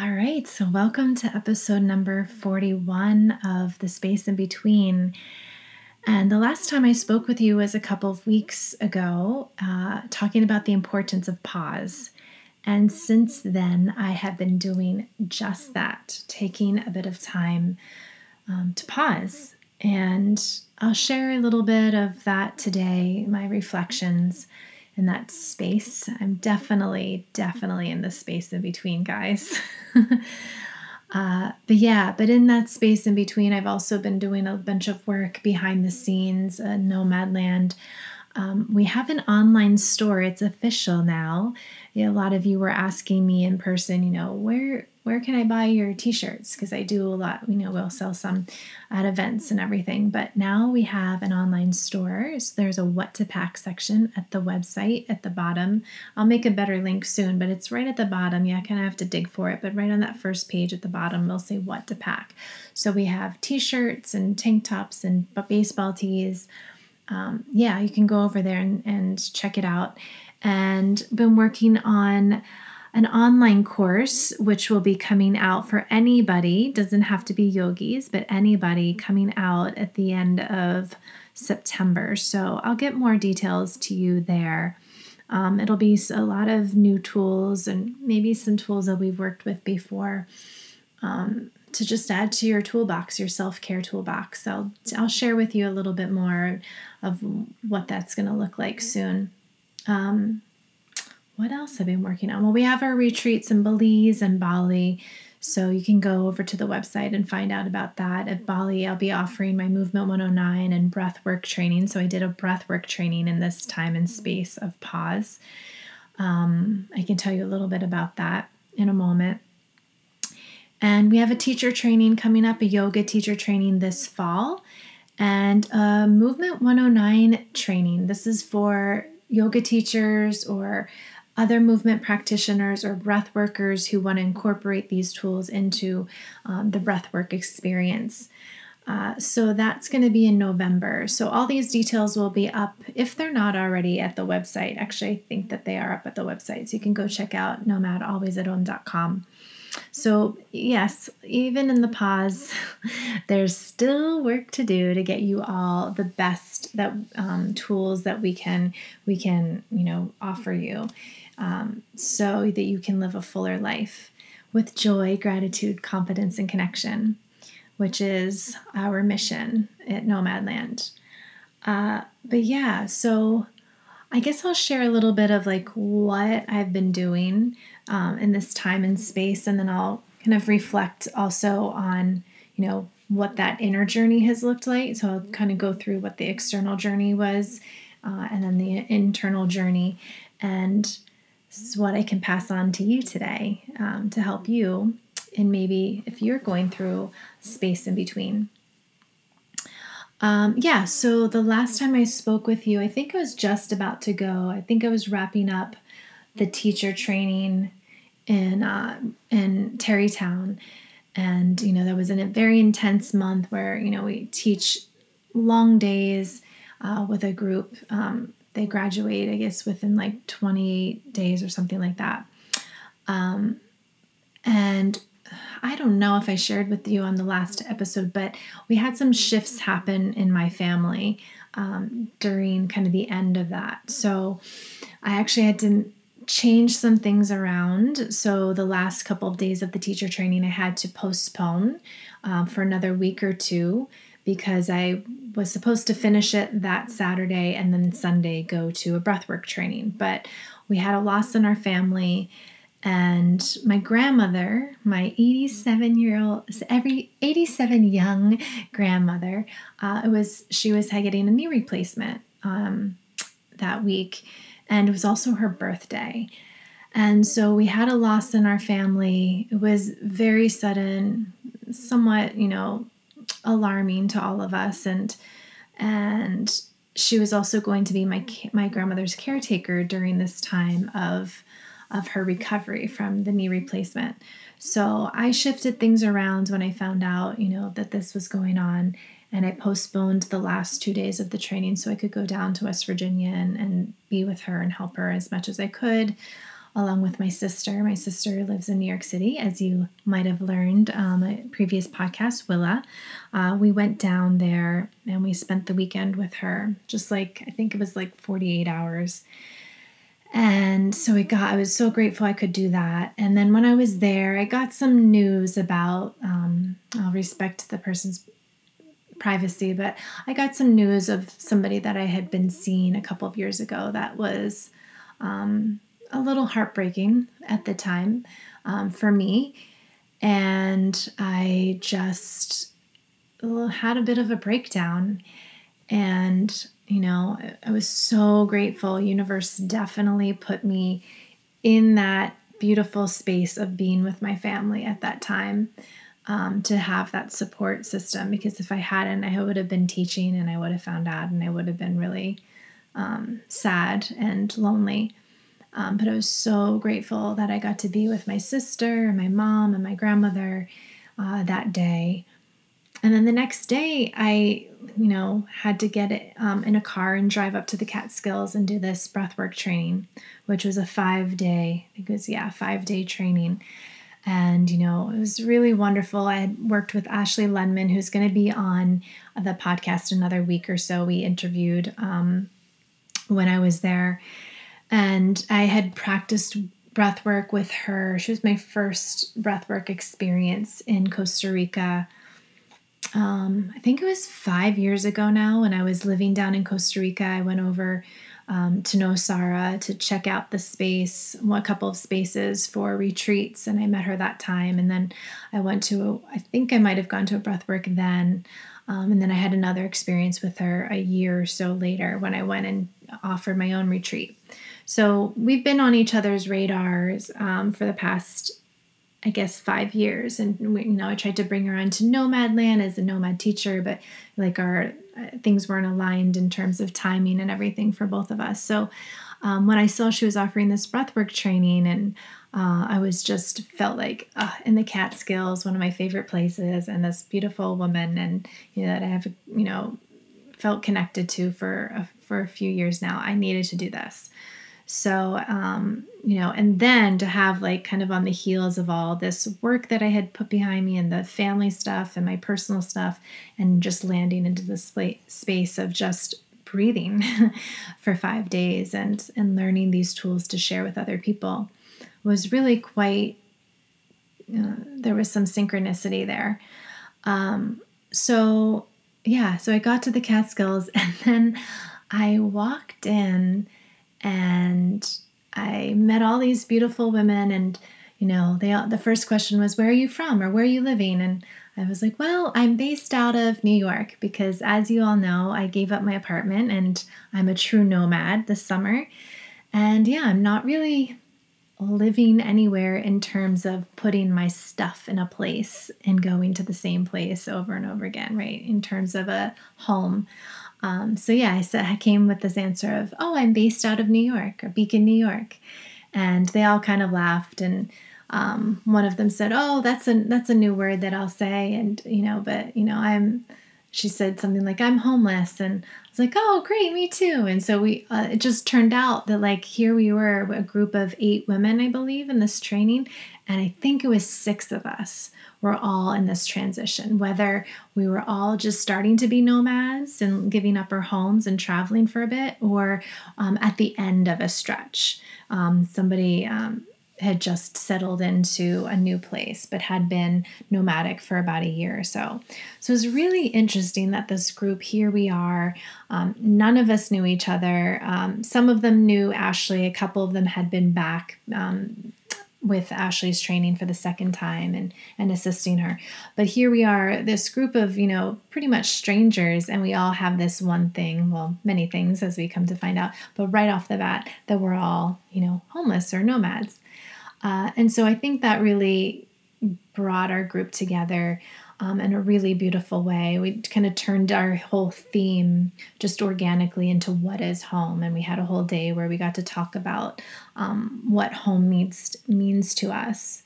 All right, so welcome to episode number 41 of The Space in Between. And the last time I spoke with you was a couple of weeks ago, uh, talking about the importance of pause. And since then, I have been doing just that, taking a bit of time um, to pause. And I'll share a little bit of that today, my reflections in that space. I'm definitely, definitely in the space in between, guys. uh, but yeah, but in that space in between, I've also been doing a bunch of work behind the scenes, uh, Nomadland. Um, we have an online store. It's official now. Yeah, a lot of you were asking me in person, you know, where where can I buy your t-shirts? Because I do a lot, you know, we'll sell some at events and everything. But now we have an online store. So there's a what to pack section at the website at the bottom. I'll make a better link soon, but it's right at the bottom. Yeah, I kind of have to dig for it, but right on that first page at the bottom, we'll say what to pack. So we have t-shirts and tank tops and baseball tees. Um, yeah, you can go over there and, and check it out. And been working on an online course which will be coming out for anybody, doesn't have to be yogis, but anybody coming out at the end of September. So I'll get more details to you there. Um, it'll be a lot of new tools and maybe some tools that we've worked with before um, to just add to your toolbox, your self care toolbox. I'll, I'll share with you a little bit more of what that's going to look like soon. Um, what else have I been working on? Well, we have our retreats in Belize and Bali. So you can go over to the website and find out about that. At Bali, I'll be offering my Movement 109 and breathwork training. So I did a breathwork training in this time and space of pause. Um, I can tell you a little bit about that in a moment. And we have a teacher training coming up, a yoga teacher training this fall, and a Movement 109 training. This is for yoga teachers or other movement practitioners or breath workers who want to incorporate these tools into um, the breathwork experience. Uh, so that's going to be in November. So all these details will be up if they're not already at the website. Actually, I think that they are up at the website. So you can go check out nOMadalwaysatOM.com. So, yes, even in the pause, there's still work to do to get you all the best that um, tools that we can we can you know offer you um, so that you can live a fuller life with joy, gratitude, confidence, and connection, which is our mission at Nomadland. Uh, but yeah, so I guess I'll share a little bit of like what I've been doing um, in this time and space, and then I'll kind of reflect also on, you know, what that inner journey has looked like. So I'll kind of go through what the external journey was, uh, and then the internal journey, and this is what I can pass on to you today um, to help you. And maybe if you're going through space in between. Um, yeah, so the last time I spoke with you, I think I was just about to go. I think I was wrapping up the teacher training in uh, in Tarrytown, and you know that was in a very intense month where you know we teach long days uh, with a group um, they graduate, I guess, within like 28 days or something like that. Um, and I don't know if I shared with you on the last episode, but we had some shifts happen in my family um, during kind of the end of that. So I actually had to change some things around. So the last couple of days of the teacher training, I had to postpone um, for another week or two because I was supposed to finish it that Saturday and then Sunday go to a breathwork training. But we had a loss in our family, and my grandmother, my 87 year old, every 87 young grandmother, uh, it was she was getting a knee replacement um, that week, and it was also her birthday. And so we had a loss in our family. It was very sudden, somewhat, you know, alarming to all of us and and she was also going to be my my grandmother's caretaker during this time of of her recovery from the knee replacement. So I shifted things around when I found out, you know, that this was going on and I postponed the last two days of the training so I could go down to West Virginia and, and be with her and help her as much as I could. along with my sister. My sister lives in New York City, as you might have learned um, a previous podcast, Willa. Uh, we went down there and we spent the weekend with her, just like I think it was like 48 hours. And so we got, I was so grateful I could do that. And then when I was there, I got some news about, um, I'll respect the person's privacy, but I got some news of somebody that I had been seeing a couple of years ago that was um, a little heartbreaking at the time um, for me. And I just had a bit of a breakdown. And, you know, I was so grateful. Universe definitely put me in that beautiful space of being with my family at that time. Um, to have that support system because if I hadn't, I would have been teaching and I would have found out and I would have been really um, sad and lonely. Um, but I was so grateful that I got to be with my sister and my mom and my grandmother uh, that day. And then the next day, I, you know, had to get it um, in a car and drive up to the Catskills and do this breathwork training, which was a five day, I think it was, yeah, five day training. And, you know, it was really wonderful. I had worked with Ashley Lenman, who's going to be on the podcast another week or so. We interviewed um, when I was there and I had practiced breath work with her. She was my first breath work experience in Costa Rica. Um, I think it was five years ago now when I was living down in Costa Rica. I went over um, to Nosara to check out the space, a couple of spaces for retreats, and I met her that time. And then I went to, I think I might have gone to a breath work then. Um, and then I had another experience with her a year or so later when I went and offered my own retreat. So we've been on each other's radars um, for the past, I guess, five years. And, we, you know, I tried to bring her onto Nomadland as a nomad teacher, but like our uh, things weren't aligned in terms of timing and everything for both of us. So um, when I saw she was offering this breathwork training and uh, I was just felt like uh, in the Catskills, one of my favorite places, and this beautiful woman, and you know that I have, you know, felt connected to for a, for a few years now. I needed to do this. So, um, you know, and then to have like kind of on the heels of all this work that I had put behind me and the family stuff and my personal stuff, and just landing into this space of just breathing for five days and and learning these tools to share with other people was really quite. Uh, there was some synchronicity there. Um, so yeah, so I got to the Catskills and then I walked in and I met all these beautiful women and you know they the first question was where are you from or where are you living? And I was like well I'm based out of New York because as you all know I gave up my apartment and I'm a true nomad this summer. And yeah I'm not really living anywhere in terms of putting my stuff in a place and going to the same place over and over again right in terms of a home um, so yeah, I said I came with this answer of, "Oh, I'm based out of New York or Beacon, New York," and they all kind of laughed. And um, one of them said, "Oh, that's a that's a new word that I'll say," and you know, but you know, I'm. She said something like, "I'm homeless," and I was like, "Oh, great, me too." And so we, uh, it just turned out that like here we were, a group of eight women, I believe, in this training, and I think it was six of us were all in this transition, whether we were all just starting to be nomads and giving up our homes and traveling for a bit, or um, at the end of a stretch. Um, somebody um, had just settled into a new place but had been nomadic for about a year or so. So it was really interesting that this group, here we are, um, none of us knew each other. Um, some of them knew Ashley, a couple of them had been back um, with Ashley's training for the second time and and assisting her. But here we are, this group of, you know, pretty much strangers and we all have this one thing, well, many things as we come to find out, but right off the bat that we're all, you know, homeless or nomads. Uh, and so I think that really brought our group together um, in a really beautiful way. We kind of turned our whole theme just organically into what is home, and we had a whole day where we got to talk about um, what home means means to us.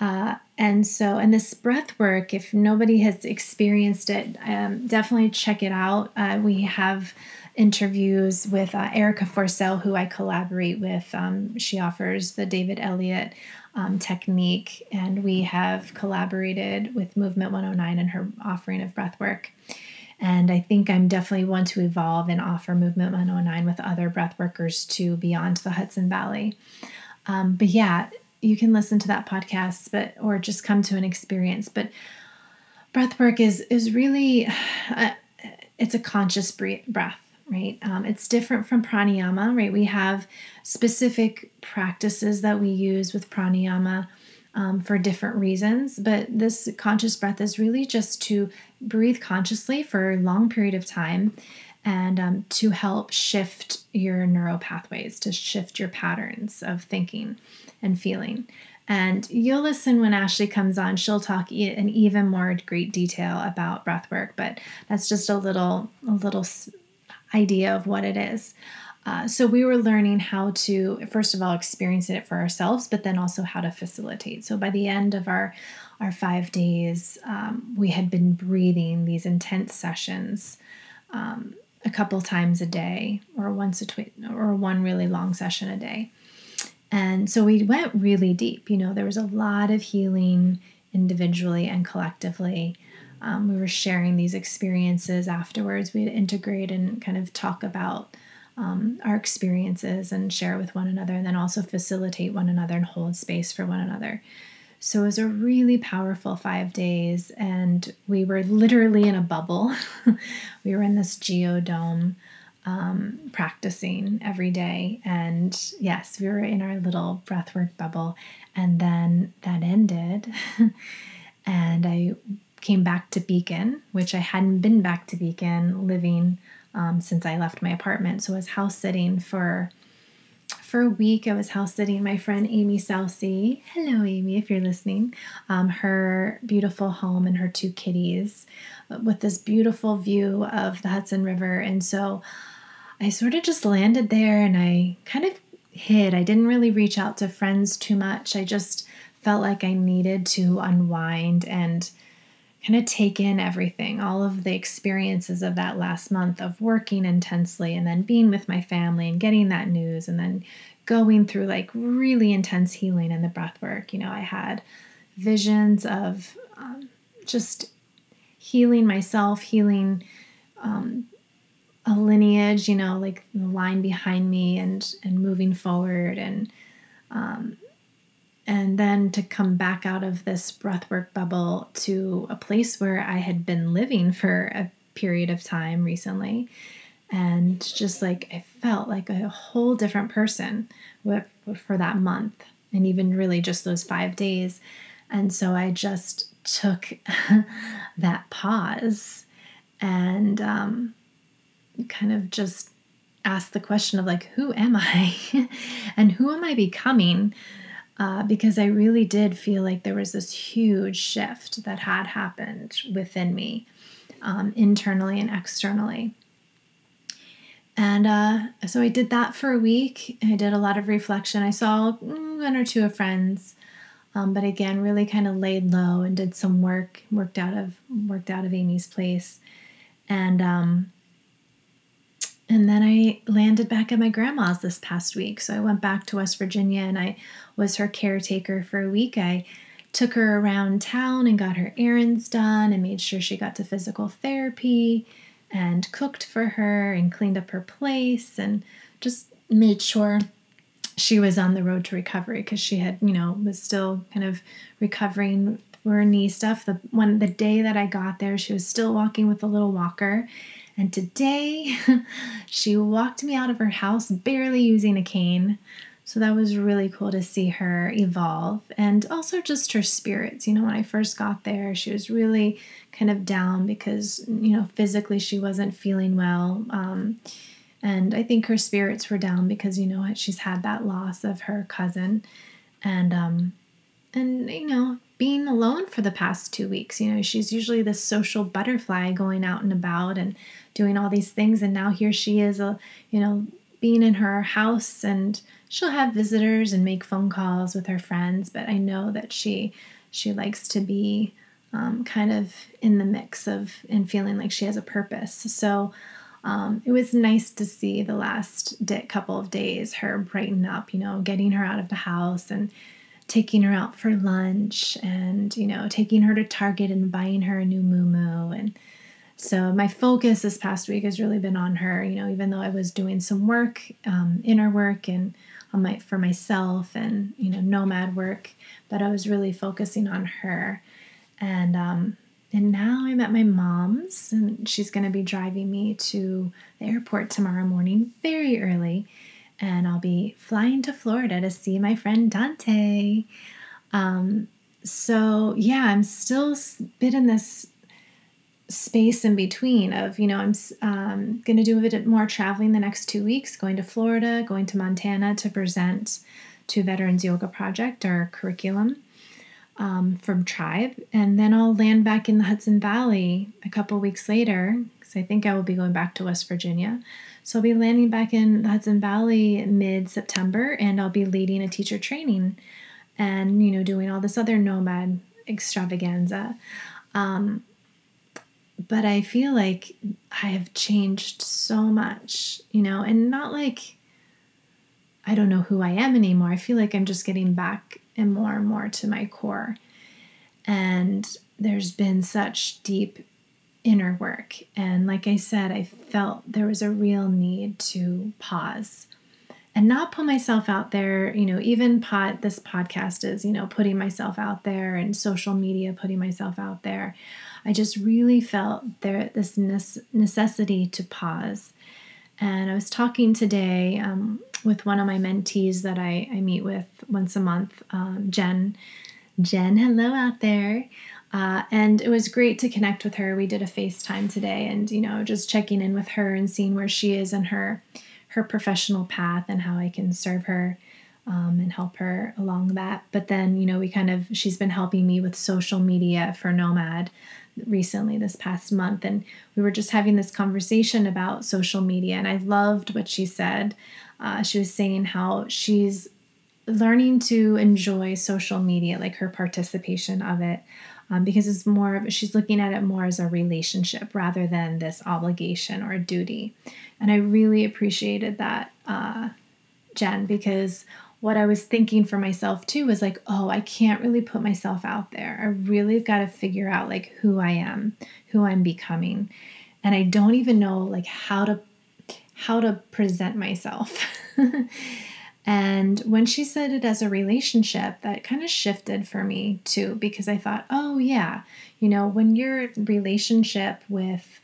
Uh, and so, and this breath work, if nobody has experienced it, um, definitely check it out. Uh, we have interviews with uh, Erica Forcell, who I collaborate with. Um, she offers the David Elliott um, technique, and we have collaborated with Movement 109 and her offering of breath work. And I think I'm definitely one to evolve and offer Movement 109 with other breath workers too beyond the Hudson Valley. Um, but yeah, you can listen to that podcast, but or just come to an experience. But breath work is is really uh, it's a conscious breath right? Um, it's different from pranayama right? We have specific practices that we use with pranayama um, for different reasons but this conscious breath is really just to breathe consciously for a long period of time and um, to help shift your neural pathways to shift your patterns of thinking and feeling. And you'll listen when Ashley comes on. She'll talk in even more great detail about breath work, but that's just a little a little idea of what it is. Uh, so we were learning how to first of all experience it for ourselves, but then also how to facilitate. So by the end of our our five days, um, we had been breathing these intense sessions um, a couple times a day, or once a twi- or one really long session a day. And so we went really deep. You know, there was a lot of healing individually and collectively. Um, we were sharing these experiences afterwards. We'd integrate and kind of talk about um, our experiences and share with one another, and then also facilitate one another and hold space for one another. So it was a really powerful five days, and we were literally in a bubble. we were in this geodome um, practicing every day. And yes, we were in our little breathwork bubble. And then that ended. and I came back to Beacon, which I hadn't been back to Beacon living um, since I left my apartment. So I was house sitting for for a week. I was house sitting my friend Amy Salcy. Hello, Amy, if you're listening. Um, her beautiful home and her two kitties with this beautiful view of the Hudson River. And so I sort of just landed there and I kind of hid. I didn't really reach out to friends too much. I just felt like I needed to unwind and kind of take in everything, all of the experiences of that last month of working intensely and then being with my family and getting that news and then going through like really intense healing in the breath work. You know, I had visions of um, just healing myself, healing um, a lineage, you know, like the line behind me and and moving forward and um, and then to come back out of this breathwork bubble to a place where I had been living for a period of time recently and just like I felt like a whole different person for that month and even really just those 5 days and so I just took that pause and um, kind of just asked the question of like, who am I and who am I becoming? Uh, because I really did feel like there was this huge shift that had happened within me, um, internally and externally. And uh, so I did that for a week. I did a lot of reflection. I saw mm, one or two of friends, um, but again, really kind of laid low and did some work. Worked out of worked out of Amy's place, and um, and then I landed back at my grandma's this past week. So I went back to West Virginia and I was her caretaker for a week. I took her around town and got her errands done and made sure she got to physical therapy and cooked for her and cleaned up her place and just made sure she was on the road to recovery because she had, you know, was still kind of recovering her knee stuff. The one the day that I got there, she was still walking with a little walker and today she walked me out of her house barely using a cane. So that was really cool to see her evolve and also just her spirits. You know, when I first got there, she was really kind of down because, you know, physically she wasn't feeling well. Um, and I think her spirits were down because, you know, she's had that loss of her cousin. And, um, and, you know, being alone for the past two weeks. You know, she's usually this social butterfly going out and about and doing all these things and now here she is uh, you know being in her house and she'll have visitors and make phone calls with her friends but i know that she she likes to be um, kind of in the mix of and feeling like she has a purpose. So um, it was nice to see the last di- couple of days her brighten up, you know, getting her out of the house and taking her out for lunch and, you know, taking her to Target and buying her a new moo And so my focus this past week has really been on her, you know, even though I was doing some work, um, inner work and on my for myself and, you know, nomad work, but I was really focusing on her. And um, and now I'm at my mom's, and she's going to be driving me to the airport tomorrow morning very early. And I'll be flying to Florida to see my friend Dante. Um, so, yeah, I'm still bit in this space in between of, you know, I'm um, going to do a bit more traveling the next two weeks, going to Florida, going to Montana to present to Veterans Yoga Project, our curriculum um, from Tribe, and then I'll land back in the Hudson Valley a couple weeks later because I think I will be going back to West Virginia. So I'll be landing back in the Hudson Valley mid September, and I'll be leading a teacher training, and you know doing all this other nomad extravaganza. Um, but I feel like I have changed so much, you know, and not like I don't know who I am anymore. I feel like I'm just getting back and more and more to my core. And there's been such deep inner work. And like I said, I felt there was a real need to pause and not put myself out there. You know, even pot this podcast is, you know, putting myself out there and social media, putting myself out there. I just really felt there this necessity to pause. And I was talking today um, with one of my mentees that I, I meet with once a month, um, Jen. Jen, hello out there. Uh, and it was great to connect with her. We did a FaceTime today and, you know, just checking in with her and seeing where she is in her her professional path and how I can serve her um, and help her along that. But then, you know, we kind of, she's been helping me with social media for Nomad recently this past month. And we were just having this conversation about social media. And I loved what she said. Uh, she was saying how she's learning to enjoy social media, like her participation of it, um, because it's more of she's looking at it more as a relationship rather than this obligation or duty. And I really appreciated that, uh, Jen, because what I was thinking for myself too was like, oh, I can't really put myself out there. I really got to figure out like who I am, who I'm becoming. And I don't even know like how to how to present myself. and when she said it as a relationship, that kind of shifted for me too, because I thought, oh, yeah, you know, when your relationship with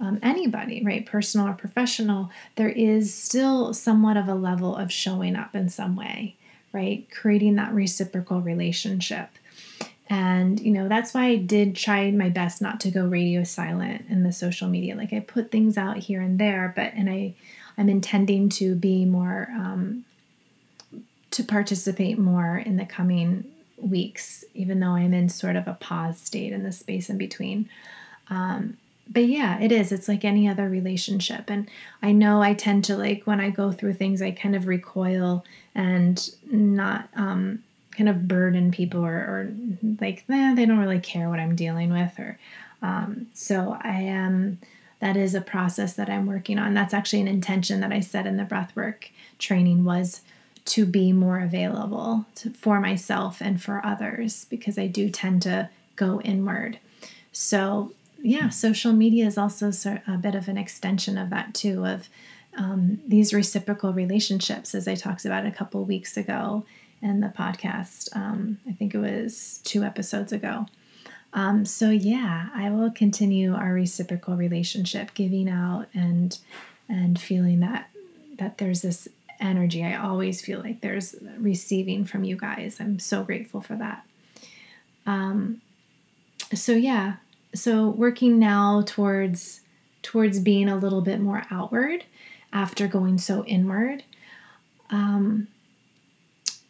um, anybody, right, personal or professional, there is still somewhat of a level of showing up in some way, right? Creating that reciprocal relationship. And, you know, that's why I did try my best not to go radio silent in the social media. Like I put things out here and there, but, and I, I'm intending to be more, um, to participate more in the coming weeks, even though I'm in sort of a pause state in the space in between. Um, but yeah, it is. It's like any other relationship. And I know I tend to like when I go through things, I kind of recoil and not um, kind of burden people or, or like eh, they don't really care what I'm dealing with or um, so I am that is a process that I'm working on. That's actually an intention that I set in the breathwork training was to be more available to, for myself and for others because I do tend to go inward. So yeah, social media is also a bit of an extension of that too of um, these reciprocal relationships, as I talked about a couple weeks ago, in the podcast. Um, I think it was two episodes ago. Um, so yeah, I will continue our reciprocal relationship, giving out and and feeling that that there's this energy. I always feel like there's receiving from you guys. I'm so grateful for that. Um, so yeah, so working now towards towards being a little bit more outward after going so inward. Um,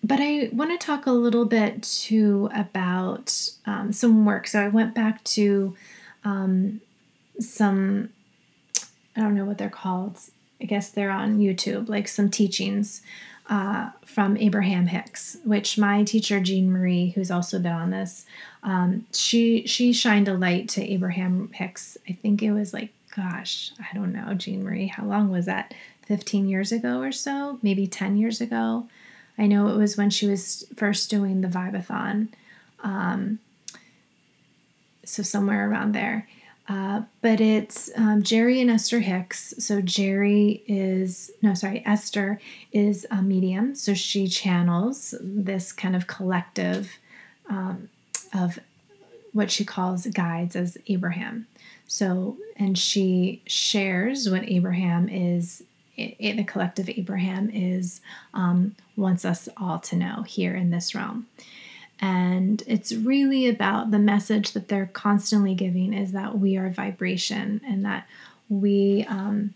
but I want to talk a little bit too about um, some work. So I went back to um, some, I don't know what they're called. I guess they're on YouTube, like some teachings uh, from Abraham Hicks, which my teacher Jean Marie, who's also been on this, um, she she shined a light to Abraham Hicks. I think it was like gosh, I don't know, Jean Marie, how long was that? 15 years ago or so, maybe 10 years ago. I know it was when she was first doing the Vibathon. Um, so somewhere around there. Uh, but it's um, Jerry and Esther Hicks. So Jerry is, no, sorry, Esther is a medium. So she channels this kind of collective um, of what she calls guides as Abraham. So, and she shares what Abraham is, it, the collective Abraham is, um, wants us all to know here in this realm. And it's really about the message that they're constantly giving is that we are vibration and that we um,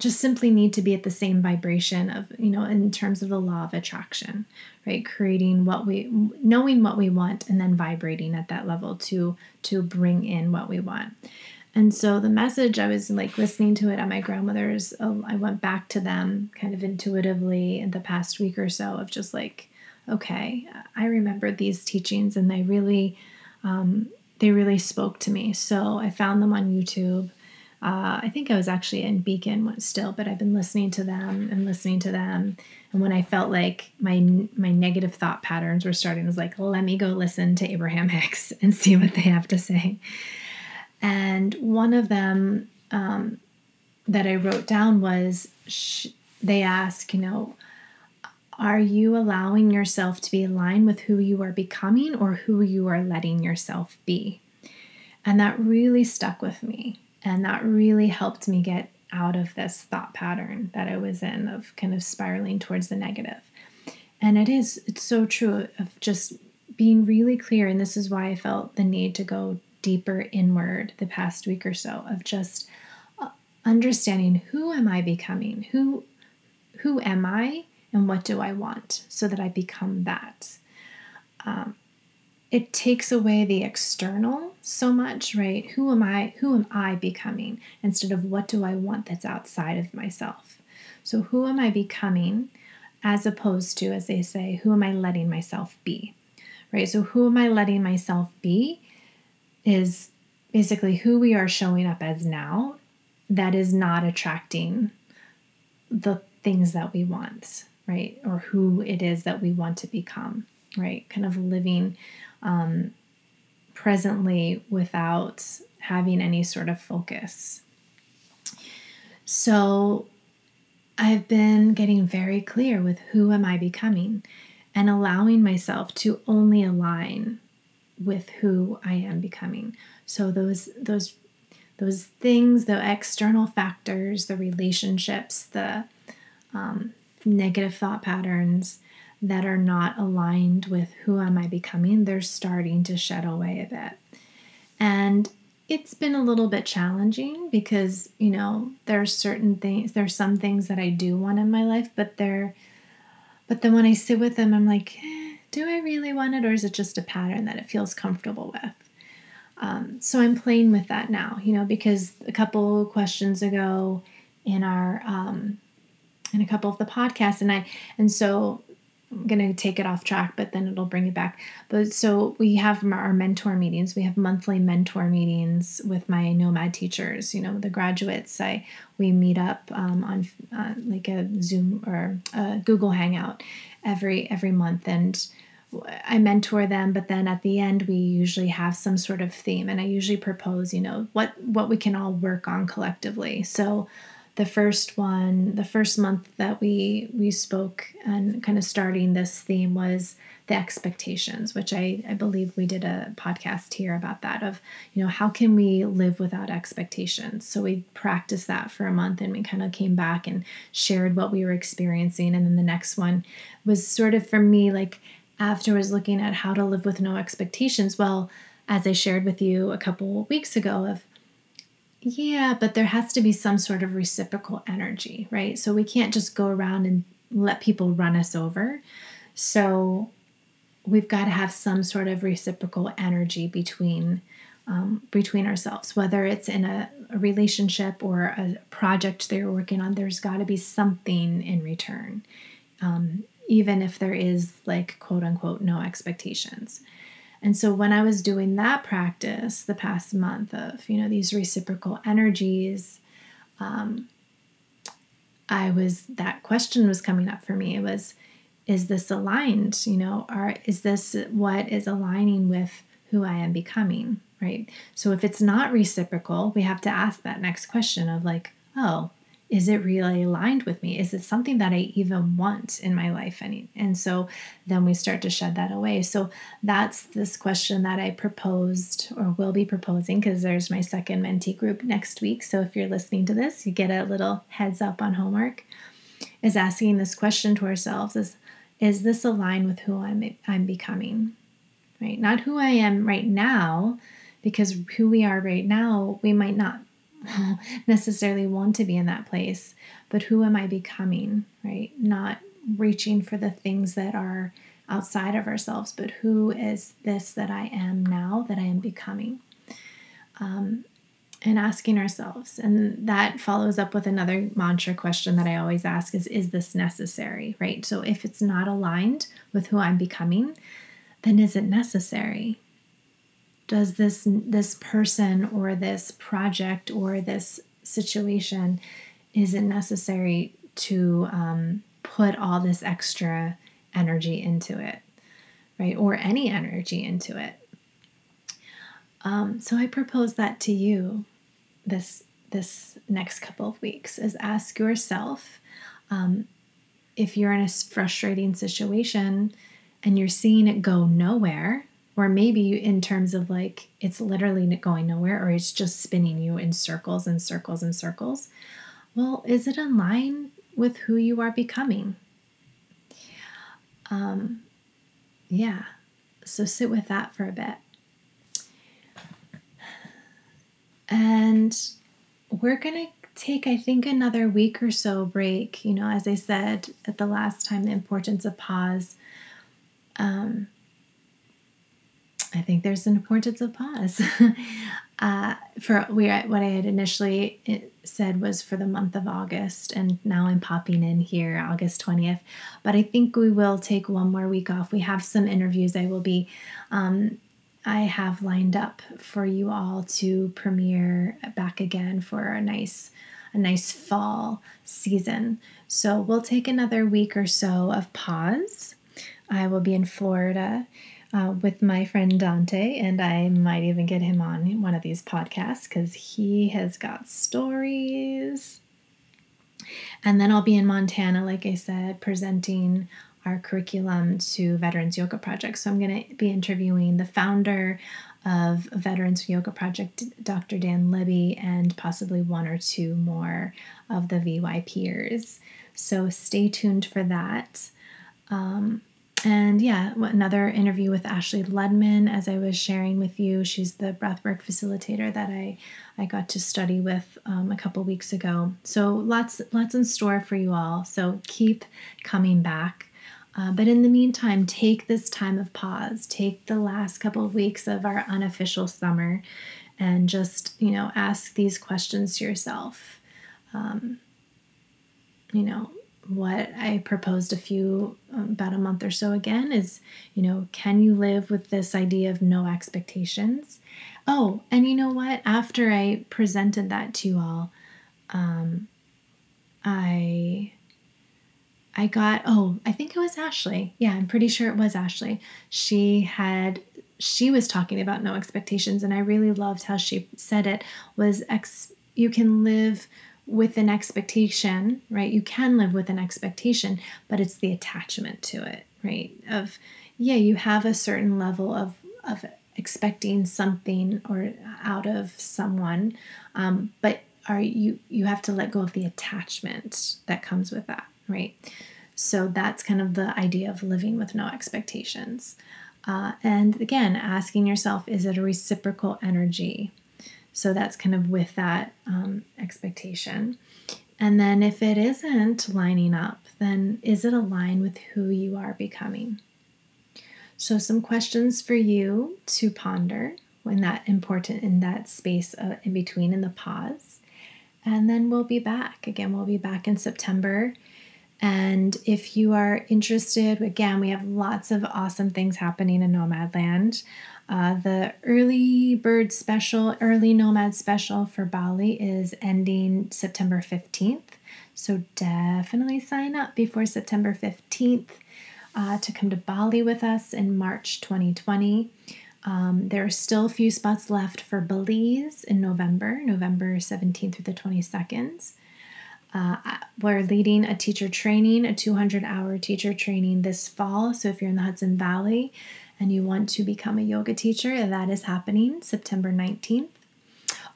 just simply need to be at the same vibration of, you know, in terms of the law of attraction, right? Creating what we, knowing what we want and then vibrating at that level to, to bring in what we want. And so the message, I was like listening to it at my grandmother's. Uh, I went back to them kind of intuitively in the past week or so of just like, okay, I remember these teachings and they really, um, they really spoke to me. So I found them on YouTube. Uh, I think I was actually in Beacon still, but I've been listening to them and listening to them. And when I felt like my my negative thought patterns were starting, I was like, let me go listen to Abraham Hicks and see what they have to say. And one of them um, that I wrote down was sh- they ask, you know, are you allowing yourself to be aligned with who you are becoming or who you are letting yourself be? And that really stuck with me. And that really helped me get out of this thought pattern that I was in of kind of spiraling towards the negative. And it is, it's so true of just being really clear. And this is why I felt the need to go deeper inward the past week or so of just uh, understanding who am I becoming? Who who am I? And what do I want so that I become that. Um, it takes away the external so much, right? Who am I? Who am I becoming instead of what do I want that's outside of myself? So, who am I becoming as opposed to, as they say, who am I letting myself be? Right? So, who am I letting myself be is basically who we are showing up as now that is not attracting the things that we want right? Or who it is that we want to become, right? Kind of living um, presently without having any sort of focus. So I've been getting very clear with who am I becoming and allowing myself to only align with who I am becoming. So those those those things, the external factors, the relationships, the um, negative thought patterns that are not aligned with who am I becoming, they're starting to shed away a bit. And it's been a little bit challenging because, you know, there's certain things, there's some things that I do want in my life, but they're, but then when I sit with them, I'm like, eh, do I really want it or is it just a pattern that it feels comfortable with? Um, so I'm playing with that now, you know, because a couple questions ago in our um, in a couple of the podcasts and I and so I'm going to take it off track, but then it'll bring it back. But so we have our mentor meetings. We have monthly mentor meetings with my nomad teachers. You know, the graduates. I we meet up um, on uh, like a Zoom or a Google Hangout every every month, and I mentor them. But then at the end, we usually have some sort of theme, and I usually propose, you know, what what we can all work on collectively. So the first one, the first month that we we spoke and kind of starting this theme was the expectations, which I, I believe we did a podcast here about that of, you know, how can we live without expectations? So we practiced that for a month and we kind of came back and shared what we were experiencing. And then the next one was sort of for me like afterwards looking at how to live with no expectations. Well, as I shared with you a couple weeks ago of yeah, but there has to be some sort of reciprocal energy, right? So we can't just go around and let people run us over. So we've got to have some sort of reciprocal energy between um, between ourselves, whether it's in a, a relationship or a project they're working on. There's got to be something in return, um, even if there is like quote unquote no expectations. And so when I was doing that practice the past month of, you know, these reciprocal energies, um, I was, that question was coming up for me. It was, is this aligned? You know, or is this what is aligning with who I am becoming? Right. So if it's not reciprocal, we have to ask that next question of like, oh, is it really aligned with me? Is it something that I even want in my life? And, and so then we start to shed that away. So that's this question that I proposed or will be proposing because there's my second mentee group next week. So if you're listening to this, you get a little heads up on homework. Is asking this question to ourselves is is this aligned with who I'm I'm becoming? Right? Not who I am right now, because who we are right now, we might not necessarily want to be in that place, but who am I becoming, right? Not reaching for the things that are outside of ourselves, but who is this that I am now that I am becoming? Um, and asking ourselves. And that follows up with another mantra question that I always ask is Is this necessary? Right? So if it's not aligned with who I'm becoming, then is it necessary? Does this this person or this project or this situation is it necessary to um, put all this extra energy into it right? Or any energy into it. Um, so i propose that to you this this next couple of weeks is ask yourself um, if you're in a frustrating situation and you're seeing it go nowhere or maybe in terms of like it's literally going nowhere or it's just spinning you in circles and circles and circles. Well, is it in line with who you are becoming? Um, yeah. So sit with that for a bit. And we're going to take, I think, another week or so break. You know, as I said at the last time, the importance of pause. Um, I think there's an importance of pause. uh, for we, what I had initially eh, said was for the month of August, and now I'm popping in here August 20th. But I think we will take one more week off. We have some interviews I will be, um, I have lined up for you all to premiere back again for a nice, a nice fall season. So we'll take another week or so of pause. I will be in Florida uh, with my friend Dante, and I might even get him on one of these podcasts because he has got stories. And then I'll be in Montana, like I said, presenting our curriculum to Veterans Yoga Project. So I'm going to be interviewing the founder of Veterans Yoga Project, Dr. Dan Libby, and possibly one or two more of the VY peers. So stay tuned for that. Um, and yeah, another interview with Ashley Ludman, as I was sharing with you. She's the breathwork facilitator that I, I got to study with um, a couple weeks ago. So lots lots in store for you all. So keep coming back. Uh, but in the meantime, take this time of pause. Take the last couple of weeks of our unofficial summer, and just you know ask these questions to yourself. Um, you know, what I proposed a few about a month or so again is, you know, can you live with this idea of no expectations? Oh, and you know what? After I presented that to you all, um, I I got oh, I think it was Ashley. Yeah, I'm pretty sure it was Ashley. She had she was talking about no expectations and I really loved how she said it was ex you can live with an expectation, right? You can live with an expectation, but it's the attachment to it, right? Of yeah, you have a certain level of of expecting something or out of someone, um, but are you you have to let go of the attachment that comes with that, right? So that's kind of the idea of living with no expectations. Uh, and again, asking yourself, is it a reciprocal energy? So that's kind of with that um, expectation. And then if it isn't lining up, then is it aligned with who you are becoming? So, some questions for you to ponder when that important in that space uh, in between in the pause. And then we'll be back. Again, we'll be back in September. And if you are interested, again, we have lots of awesome things happening in Nomadland. Uh, the early bird special, early nomad special for Bali is ending September 15th. So definitely sign up before September 15th uh, to come to Bali with us in March 2020. Um, there are still a few spots left for Belize in November, November 17th through the 22nd. Uh, we're leading a teacher training, a 200 hour teacher training this fall. So if you're in the Hudson Valley and you want to become a yoga teacher, that is happening September 19th.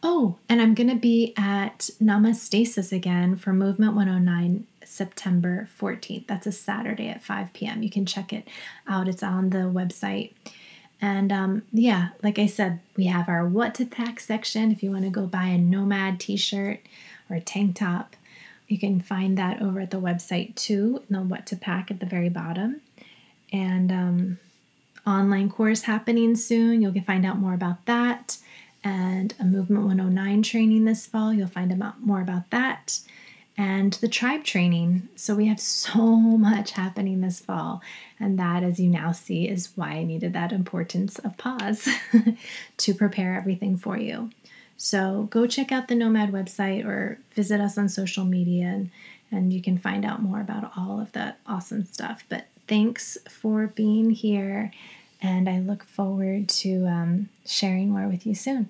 Oh, and I'm going to be at Namastasis again for Movement 109 September 14th. That's a Saturday at 5 p.m. You can check it out, it's on the website. And um, yeah, like I said, we have our what to pack section. If you want to go buy a nomad t shirt or a tank top, you can find that over at the website too, in the what to pack at the very bottom. And um, online course happening soon. You'll find out more about that. And a Movement 109 training this fall. You'll find out more about that. And the tribe training. So we have so much happening this fall. And that, as you now see, is why I needed that importance of pause to prepare everything for you. So go check out the Nomad website or visit us on social media and, and you can find out more about all of that awesome stuff. But thanks for being here and I look forward to um, sharing more with you soon.